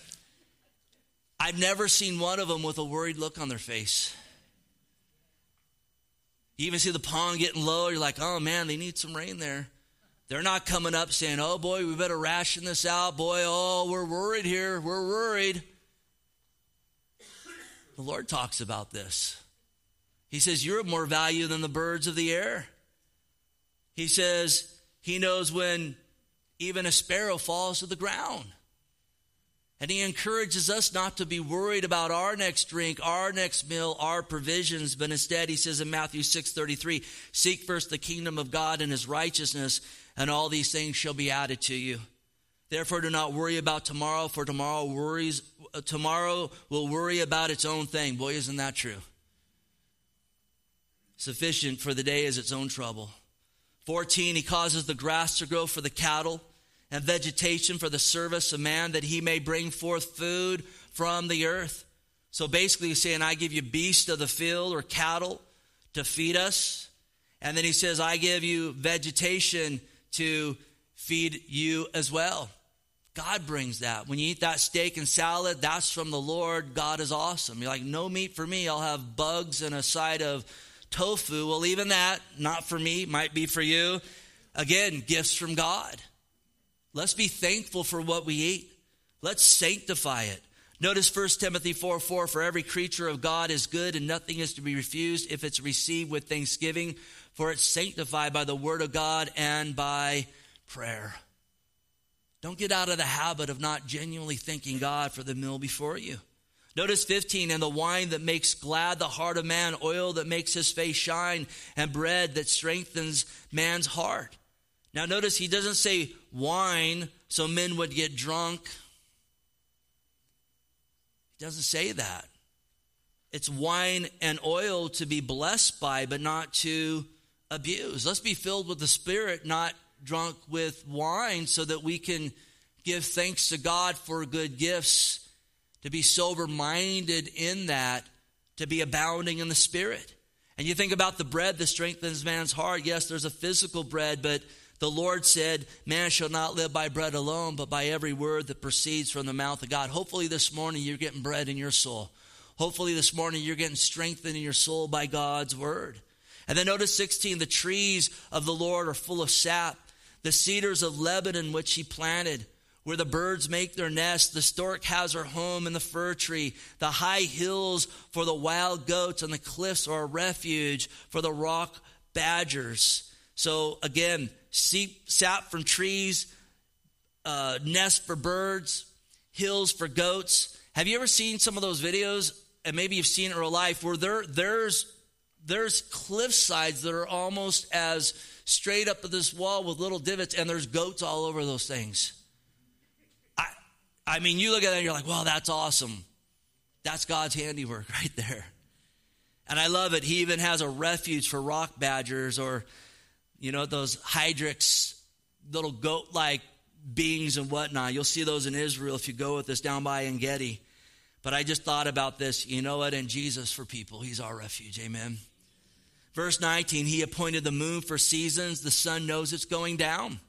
I've never seen one of them with a worried look on their face. You even see the pond getting low, you're like, oh man, they need some rain there. They're not coming up saying, oh boy, we better ration this out. Boy, oh, we're worried here. We're worried. The Lord talks about this. He says, You're of more value than the birds of the air. He says, He knows when even a sparrow falls to the ground. And he encourages us not to be worried about our next drink, our next meal, our provisions, but instead he says in Matthew 6:33, seek first the kingdom of God and his righteousness, and all these things shall be added to you. Therefore, do not worry about tomorrow, for tomorrow worries. Tomorrow will worry about its own thing. Boy, isn't that true? Sufficient for the day is its own trouble. 14, he causes the grass to grow for the cattle and vegetation for the service of man, that he may bring forth food from the earth. So basically, he's saying, I give you beasts of the field or cattle to feed us And then he says, I give you vegetation to feed you as well. God brings that. When you eat that steak and salad, that's from the Lord. God is awesome. You're like, no meat for me. I'll have bugs and a side of tofu. Well, even that, not for me, might be for you. Again, gifts from God. Let's be thankful for what we eat. Let's sanctify it. Notice 1 Timothy 4 4 For every creature of God is good, and nothing is to be refused if it's received with thanksgiving, for it's sanctified by the word of God and by prayer. Don't get out of the habit of not genuinely thanking God for the meal before you. Notice 15, and the wine that makes glad the heart of man, oil that makes his face shine, and bread that strengthens man's heart. Now, notice he doesn't say wine so men would get drunk He doesn't say that. It's wine and oil to be blessed by, but not to abuse. Let's be filled with the Spirit, not drunk with wine, so that we can give thanks to God for good gifts, to be sober minded in that, to be abounding in the Spirit. And you think about the bread that strengthens man's heart. Yes, there's a physical bread, but the Lord said, Man shall not live by bread alone, but by every word that proceeds from the mouth of God. Hopefully, this morning you're getting bread in your soul. Hopefully, this morning you're getting strengthened in your soul by God's word. And then notice 16 the trees of the Lord are full of sap, the cedars of Lebanon which he planted. Where the birds make their nest, the stork has her home in the fir tree. The high hills for the wild goats, and the cliffs are a refuge for the rock badgers. So again, sap from trees, uh, nest for birds, hills for goats. Have you ever seen some of those videos? And maybe you've seen it in real life where there, there's there's cliff sides that are almost as straight up to this wall with little divots, and there's goats all over those things. I, I mean, you look at that and you're like, wow, that's awesome. That's God's handiwork [laughs] right there. And I love it. He even has a refuge for rock badgers or you know, those hyrax, little goat like beings and whatnot. You'll see those in Israel if you go with us down by Engedi. But I just thought about this. You know what? In Jesus for people, He's our refuge. Amen. Verse 19, He appointed the moon for seasons, the sun knows it's going down.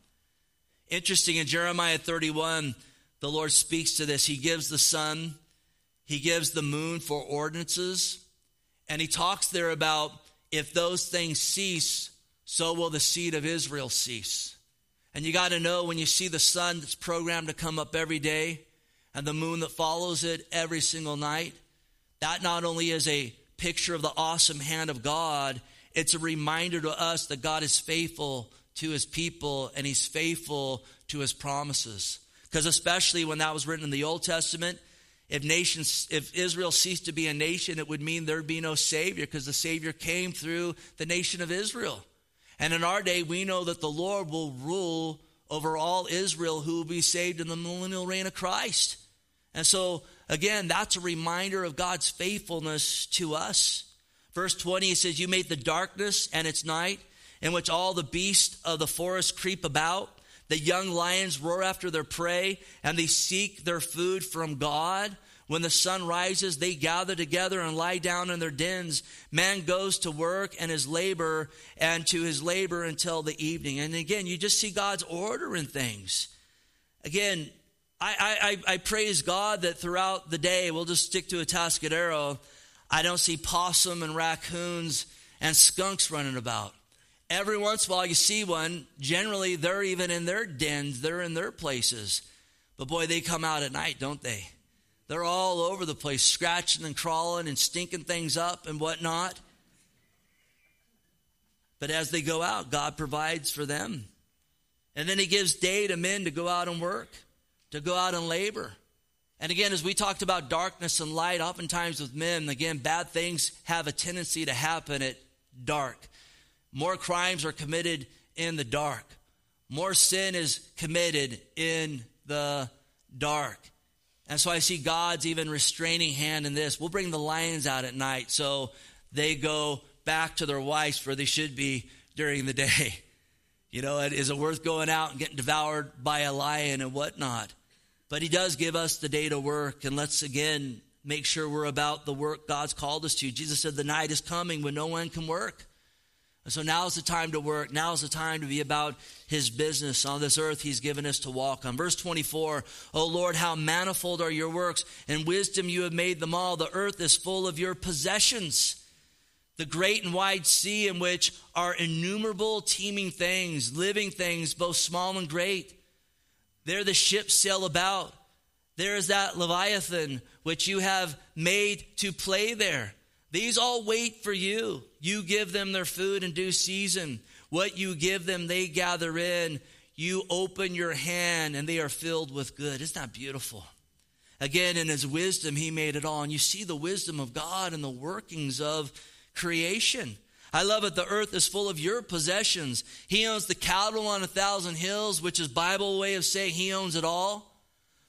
Interesting, in Jeremiah 31, the Lord speaks to this. He gives the sun, He gives the moon for ordinances, and He talks there about if those things cease, so will the seed of Israel cease. And you got to know when you see the sun that's programmed to come up every day and the moon that follows it every single night, that not only is a picture of the awesome hand of God, it's a reminder to us that God is faithful to his people and he's faithful to his promises. Because especially when that was written in the Old Testament, if nations if Israel ceased to be a nation, it would mean there'd be no savior because the savior came through the nation of Israel. And in our day, we know that the Lord will rule over all Israel who will be saved in the millennial reign of Christ. And so, again, that's a reminder of God's faithfulness to us. Verse 20, it says, You made the darkness and its night, in which all the beasts of the forest creep about. The young lions roar after their prey, and they seek their food from God. When the sun rises, they gather together and lie down in their dens. Man goes to work and his labor and to his labor until the evening. And again, you just see God's order in things. Again, I, I, I praise God that throughout the day, we'll just stick to Atascadero, I don't see possum and raccoons and skunks running about. Every once in a while, you see one. Generally, they're even in their dens, they're in their places. But boy, they come out at night, don't they? They're all over the place, scratching and crawling and stinking things up and whatnot. But as they go out, God provides for them. And then He gives day to men to go out and work, to go out and labor. And again, as we talked about darkness and light, oftentimes with men, again, bad things have a tendency to happen at dark. More crimes are committed in the dark. More sin is committed in the dark. And so I see God's even restraining hand in this. We'll bring the lions out at night so they go back to their wives where they should be during the day. [laughs] You know, is it worth going out and getting devoured by a lion and whatnot? But he does give us the day to work, and let's again make sure we're about the work God's called us to. Jesus said, The night is coming when no one can work. And so now is the time to work. Now is the time to be about his business on this earth he's given us to walk on. Verse 24, O Lord, how manifold are your works. In wisdom you have made them all. The earth is full of your possessions. The great and wide sea in which are innumerable teeming things, living things, both small and great. There the ships sail about. There is that Leviathan which you have made to play there. These all wait for you. You give them their food in due season. What you give them, they gather in. You open your hand and they are filled with good. Isn't that beautiful? Again, in his wisdom, he made it all. And you see the wisdom of God and the workings of creation. I love it. The earth is full of your possessions. He owns the cattle on a thousand hills, which is Bible way of saying he owns it all.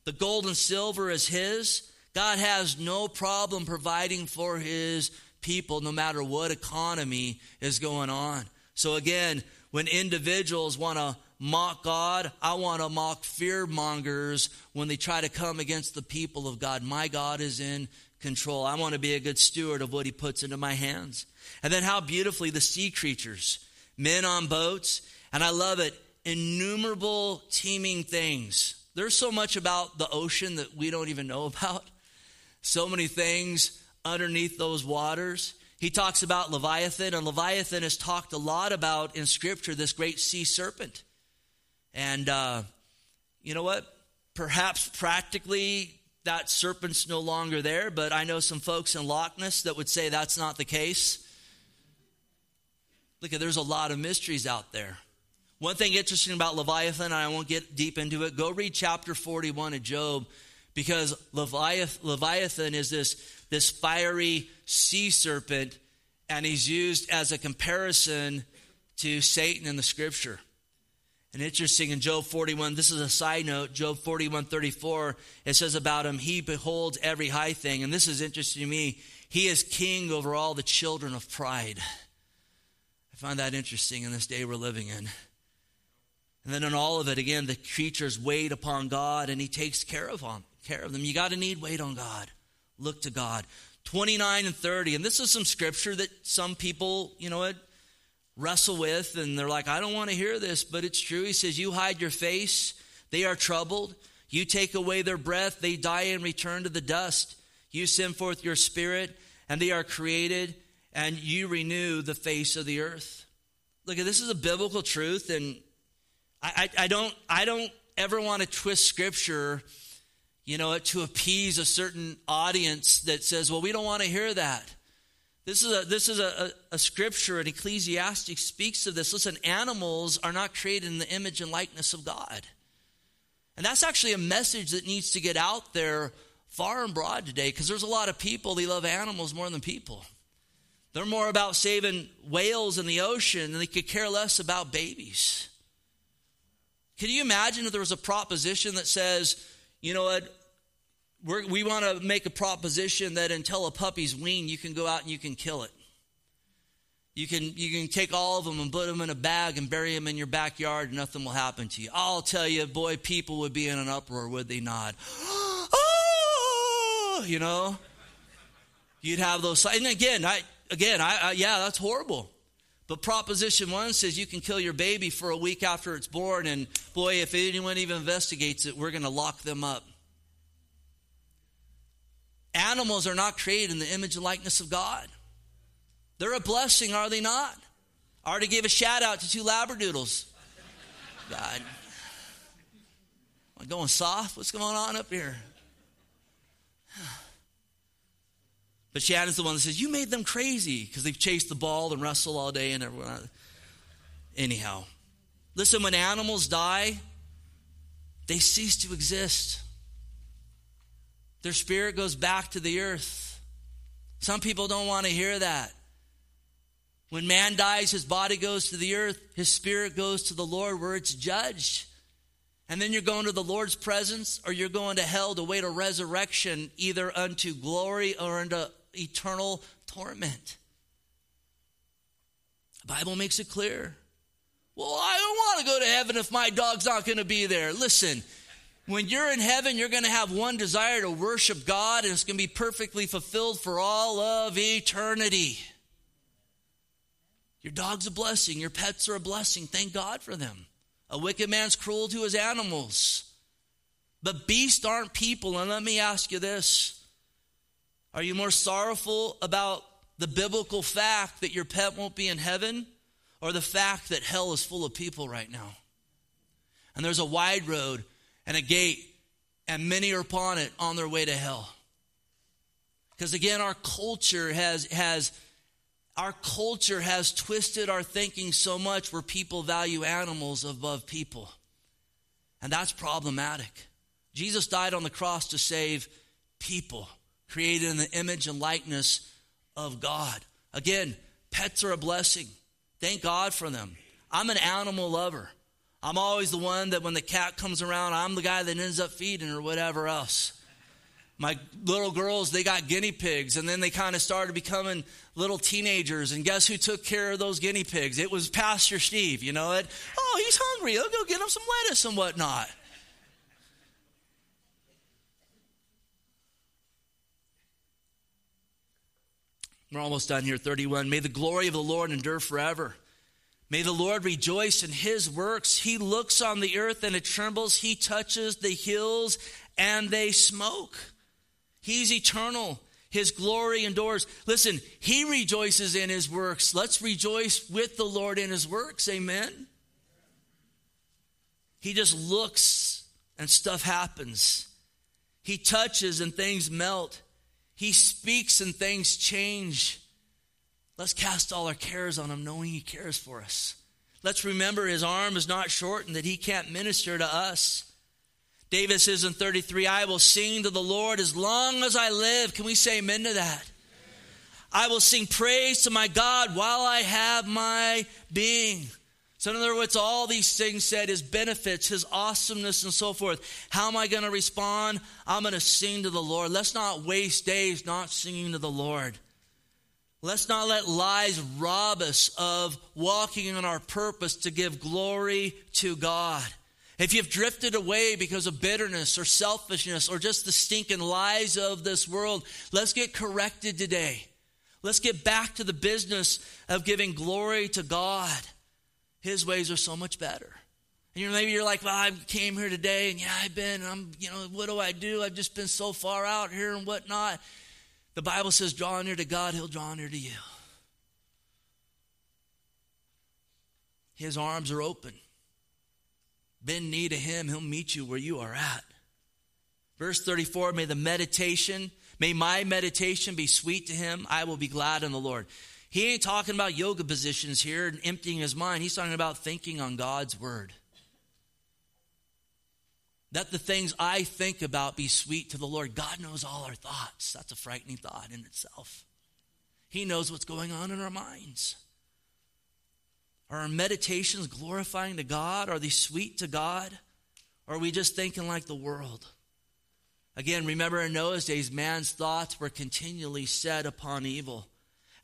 The gold and silver is his. God has no problem providing for his people no matter what economy is going on. So again, when individuals want to mock God, I want to mock fear mongers when they try to come against the people of God. My God is in control. I want to be a good steward of what he puts into my hands. And then how beautifully the sea creatures, men on boats, and I love it, innumerable teeming things. There's so much about the ocean that we don't even know [laughs] about so many things underneath those waters. He talks about Leviathan, and Leviathan is talked a lot about in Scripture, this great sea serpent. And uh, you know what? Perhaps practically that serpent's no longer there, but I know some folks in Loch Ness that would say that's not the case. Look, there's a lot of mysteries out there. One thing interesting about Leviathan, and I won't get deep into it, go read chapter 41 of Job because Leviathan is this, this fiery sea serpent, and he's used as a comparison to Satan in the scripture. And interesting in Job 41, this is a side note, Job 41 34, it says about him, he beholds every high thing. And this is interesting to me. He is king over all the children of pride. I find that interesting in this day we're living in. And then in all of it, again, the creatures wait upon God and he takes care of them care of them. You got to need wait on God. Look to God. 29 and 30. And this is some scripture that some people, you know wrestle with and they're like, I don't want to hear this, but it's true. He says, You hide your face, they are troubled. You take away their breath, they die and return to the dust. You send forth your spirit, and they are created, and you renew the face of the earth. Look, this is a biblical truth, and I, I, I don't I don't ever want to twist scripture you know, to appease a certain audience that says, well, we don't want to hear that. This is a, this is a, a, a scripture, and Ecclesiastes speaks of this. Listen, animals are not created in the image and likeness of God. And that's actually a message that needs to get out there far and broad today because there's a lot of people, they love animals more than people. They're more about saving whales in the ocean and they could care less about babies. Can you imagine if there was a proposition that says, you know what? We're, we want to make a proposition that until a puppy's weaned, you can go out and you can kill it. You can, you can take all of them and put them in a bag and bury them in your backyard, and nothing will happen to you. I'll tell you, boy, people would be in an uproar, would they not? oh, [gasps] you know, you'd have those. And again, I again, I, I yeah, that's horrible. But Proposition 1 says you can kill your baby for a week after it's born, and boy, if anyone even investigates it, we're going to lock them up. Animals are not created in the image and likeness of God. They're a blessing, are they not? I already gave a shout out to two Labradoodles. God. Am I going soft? What's going on up here? But Shannon's the one that says, You made them crazy because they've chased the ball and wrestled all day and everyone. Anyhow, listen, when animals die, they cease to exist. Their spirit goes back to the earth. Some people don't want to hear that. When man dies, his body goes to the earth, his spirit goes to the Lord where it's judged. And then you're going to the Lord's presence or you're going to hell to wait a resurrection either unto glory or unto eternal torment. The Bible makes it clear. Well, I don't want to go to heaven if my dog's not going to be there. Listen, when you're in heaven, you're going to have one desire to worship God, and it's going to be perfectly fulfilled for all of eternity. Your dog's a blessing. Your pets are a blessing. Thank God for them. A wicked man's cruel to his animals. But beasts aren't people. And let me ask you this Are you more sorrowful about the biblical fact that your pet won't be in heaven or the fact that hell is full of people right now? And there's a wide road and a gate, and many are upon it on their way to hell. Because again, our culture has, has our culture has twisted our thinking so much where people value animals above people. And that's problematic. Jesus died on the cross to save people created in the image and likeness of God. Again, pets are a blessing. Thank God for them. I'm an animal lover. I'm always the one that when the cat comes around, I'm the guy that ends up feeding or whatever else my little girls they got guinea pigs and then they kind of started becoming little teenagers and guess who took care of those guinea pigs it was pastor steve you know it oh he's hungry i'll go get him some lettuce and whatnot we're almost done here 31 may the glory of the lord endure forever May the Lord rejoice in his works. He looks on the earth and it trembles. He touches the hills and they smoke. He's eternal. His glory endures. Listen, he rejoices in his works. Let's rejoice with the Lord in his works. Amen. He just looks and stuff happens. He touches and things melt. He speaks and things change. Let's cast all our cares on him, knowing he cares for us. Let's remember his arm is not shortened, that he can't minister to us. David says in 33, I will sing to the Lord as long as I live. Can we say amen to that? I will sing praise to my God while I have my being. So, in other words, all these things said, his benefits, his awesomeness, and so forth. How am I going to respond? I'm going to sing to the Lord. Let's not waste days not singing to the Lord. Let's not let lies rob us of walking in our purpose to give glory to God. If you've drifted away because of bitterness or selfishness or just the stinking lies of this world, let's get corrected today. Let's get back to the business of giving glory to God. His ways are so much better. And you know, maybe you're like, well, I came here today and yeah, I've been, and I'm, you know, what do I do? I've just been so far out here and whatnot. The Bible says, draw near to God, He'll draw near to you. His arms are open. Bend knee to him, he'll meet you where you are at. Verse 34 May the meditation, may my meditation be sweet to him. I will be glad in the Lord. He ain't talking about yoga positions here and emptying his mind. He's talking about thinking on God's word. That the things I think about be sweet to the Lord. God knows all our thoughts. That's a frightening thought in itself. He knows what's going on in our minds. Are our meditations glorifying to God? Are they sweet to God? Or are we just thinking like the world? Again, remember in Noah's days, man's thoughts were continually set upon evil.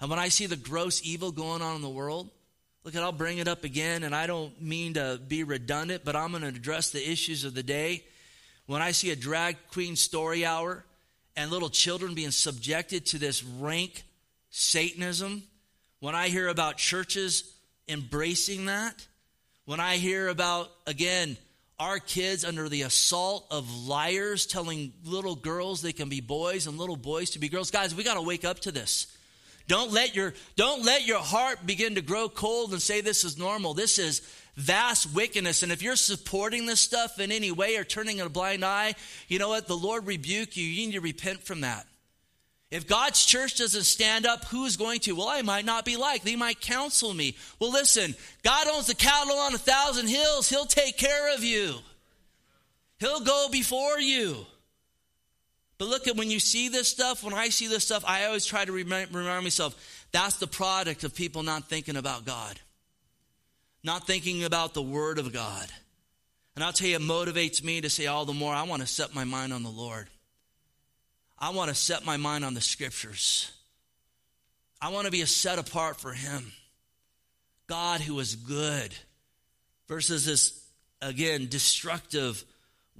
And when I see the gross evil going on in the world, look at, I'll bring it up again, and I don't mean to be redundant, but I'm going to address the issues of the day. When I see a drag queen story hour and little children being subjected to this rank Satanism, when I hear about churches embracing that, when I hear about, again, our kids under the assault of liars telling little girls they can be boys and little boys to be girls, guys, we got to wake up to this. Don't let your don't let your heart begin to grow cold and say this is normal. This is vast wickedness. And if you're supporting this stuff in any way or turning a blind eye, you know what? The Lord rebuke you. You need to repent from that. If God's church doesn't stand up, who's going to? Well, I might not be like. They might counsel me. Well, listen, God owns the cattle on a thousand hills. He'll take care of you. He'll go before you. But look at when you see this stuff, when I see this stuff, I always try to remind, remind myself that's the product of people not thinking about God, not thinking about the Word of God. And I'll tell you, it motivates me to say all the more, I want to set my mind on the Lord. I want to set my mind on the scriptures. I want to be a set apart for Him. God who is good versus this, again, destructive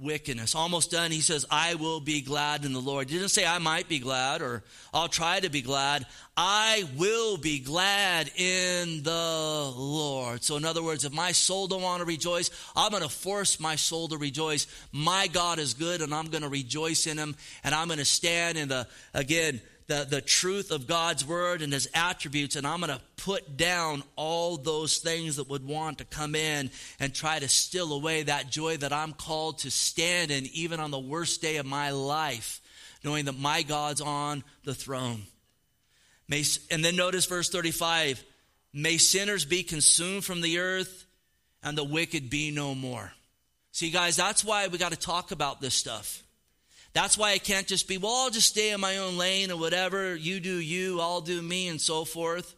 wickedness. Almost done, he says, I will be glad in the Lord. He didn't say, I might be glad or I'll try to be glad. I will be glad in the Lord. So, in other words, if my soul don't want to rejoice, I'm going to force my soul to rejoice. My God is good and I'm going to rejoice in him and I'm going to stand in the, again, the, the truth of God's word and his attributes, and I'm going to put down all those things that would want to come in and try to steal away that joy that I'm called to stand in, even on the worst day of my life, knowing that my God's on the throne. May, and then notice verse 35 May sinners be consumed from the earth and the wicked be no more. See, guys, that's why we got to talk about this stuff. That's why I can't just be, well, I'll just stay in my own lane or whatever. You do you, I'll do me, and so forth.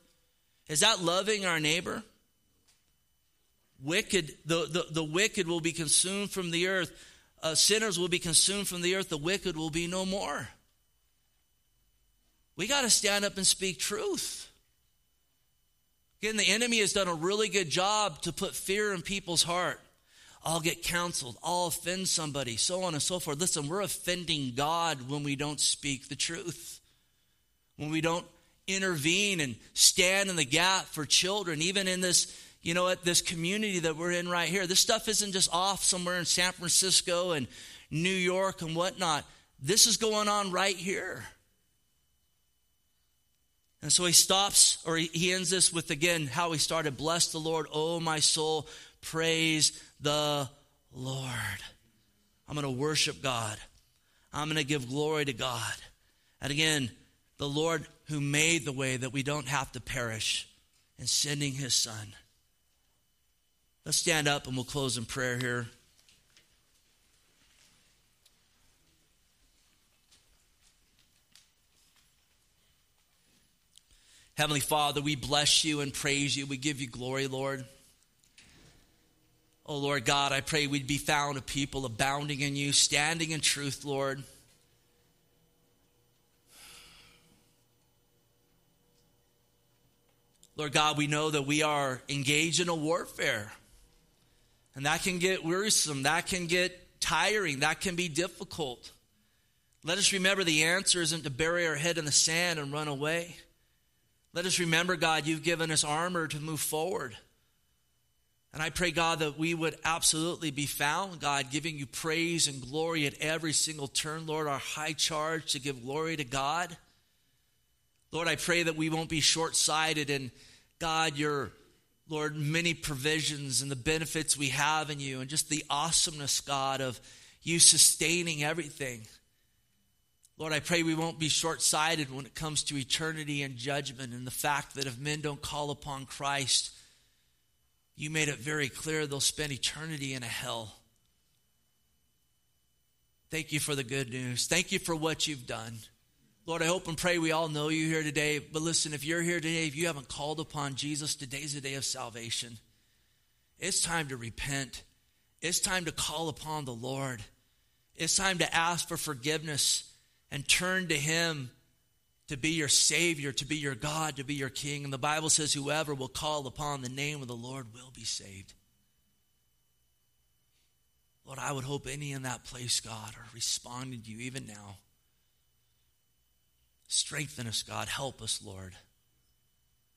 Is that loving our neighbor? Wicked, the, the, the wicked will be consumed from the earth. Uh, sinners will be consumed from the earth. The wicked will be no more. We got to stand up and speak truth. Again, the enemy has done a really good job to put fear in people's heart. I'll get counseled. I'll offend somebody, so on and so forth. Listen, we're offending God when we don't speak the truth, when we don't intervene and stand in the gap for children, even in this, you know, at this community that we're in right here. This stuff isn't just off somewhere in San Francisco and New York and whatnot. This is going on right here. And so he stops, or he ends this with again how he started Bless the Lord, oh my soul, praise the Lord. I'm going to worship God. I'm going to give glory to God. And again, the Lord who made the way that we don't have to perish and sending his son. Let's stand up and we'll close in prayer here. Heavenly Father, we bless you and praise you. We give you glory, Lord. Oh, Lord God, I pray we'd be found a people abounding in you, standing in truth, Lord. Lord God, we know that we are engaged in a warfare. And that can get wearisome. That can get tiring. That can be difficult. Let us remember the answer isn't to bury our head in the sand and run away. Let us remember, God, you've given us armor to move forward. And I pray, God, that we would absolutely be found, God, giving you praise and glory at every single turn. Lord, our high charge to give glory to God. Lord, I pray that we won't be short sighted and, God, your, Lord, many provisions and the benefits we have in you and just the awesomeness, God, of you sustaining everything. Lord, I pray we won't be short sighted when it comes to eternity and judgment and the fact that if men don't call upon Christ, you made it very clear they'll spend eternity in a hell. Thank you for the good news. Thank you for what you've done. Lord, I hope and pray we all know you here today. But listen, if you're here today, if you haven't called upon Jesus, today's the day of salvation. It's time to repent. It's time to call upon the Lord. It's time to ask for forgiveness and turn to Him to be your Savior, to be your God, to be your King. And the Bible says, whoever will call upon the name of the Lord will be saved. Lord, I would hope any in that place, God, are responding to you even now. Strengthen us, God. Help us, Lord.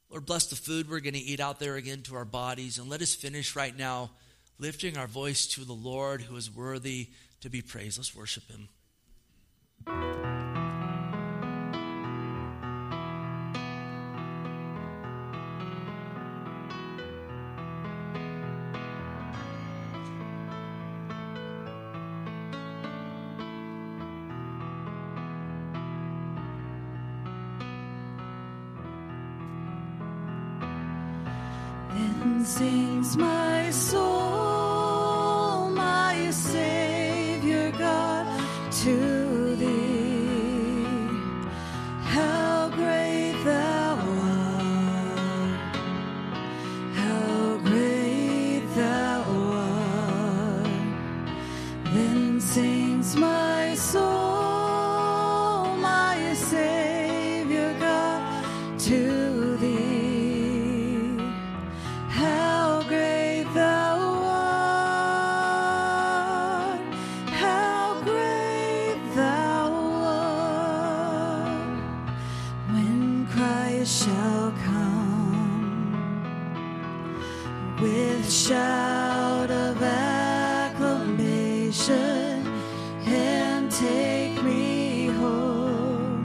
Lord, bless the food we're going to eat out there again to our bodies. And let us finish right now lifting our voice to the Lord who is worthy to be praised. Let's worship him. Sings take me home.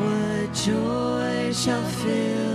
What joy shall fill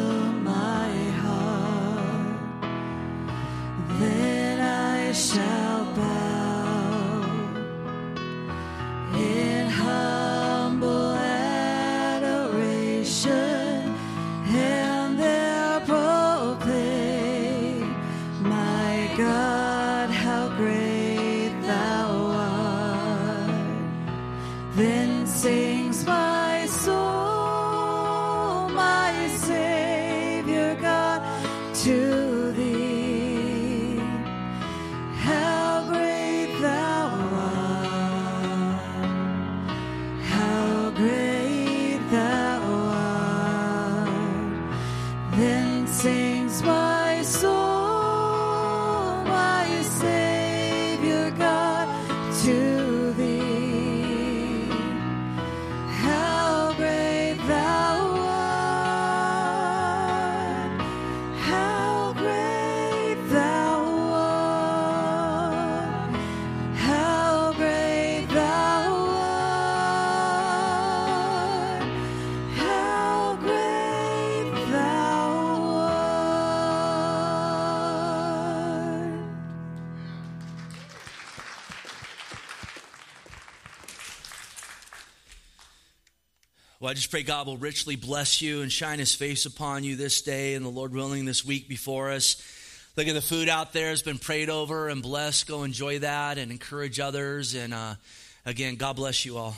Well, I just pray God will richly bless you and shine his face upon you this day and the Lord willing this week before us. Look at the food out there has been prayed over and blessed. Go enjoy that and encourage others. And uh, again, God bless you all.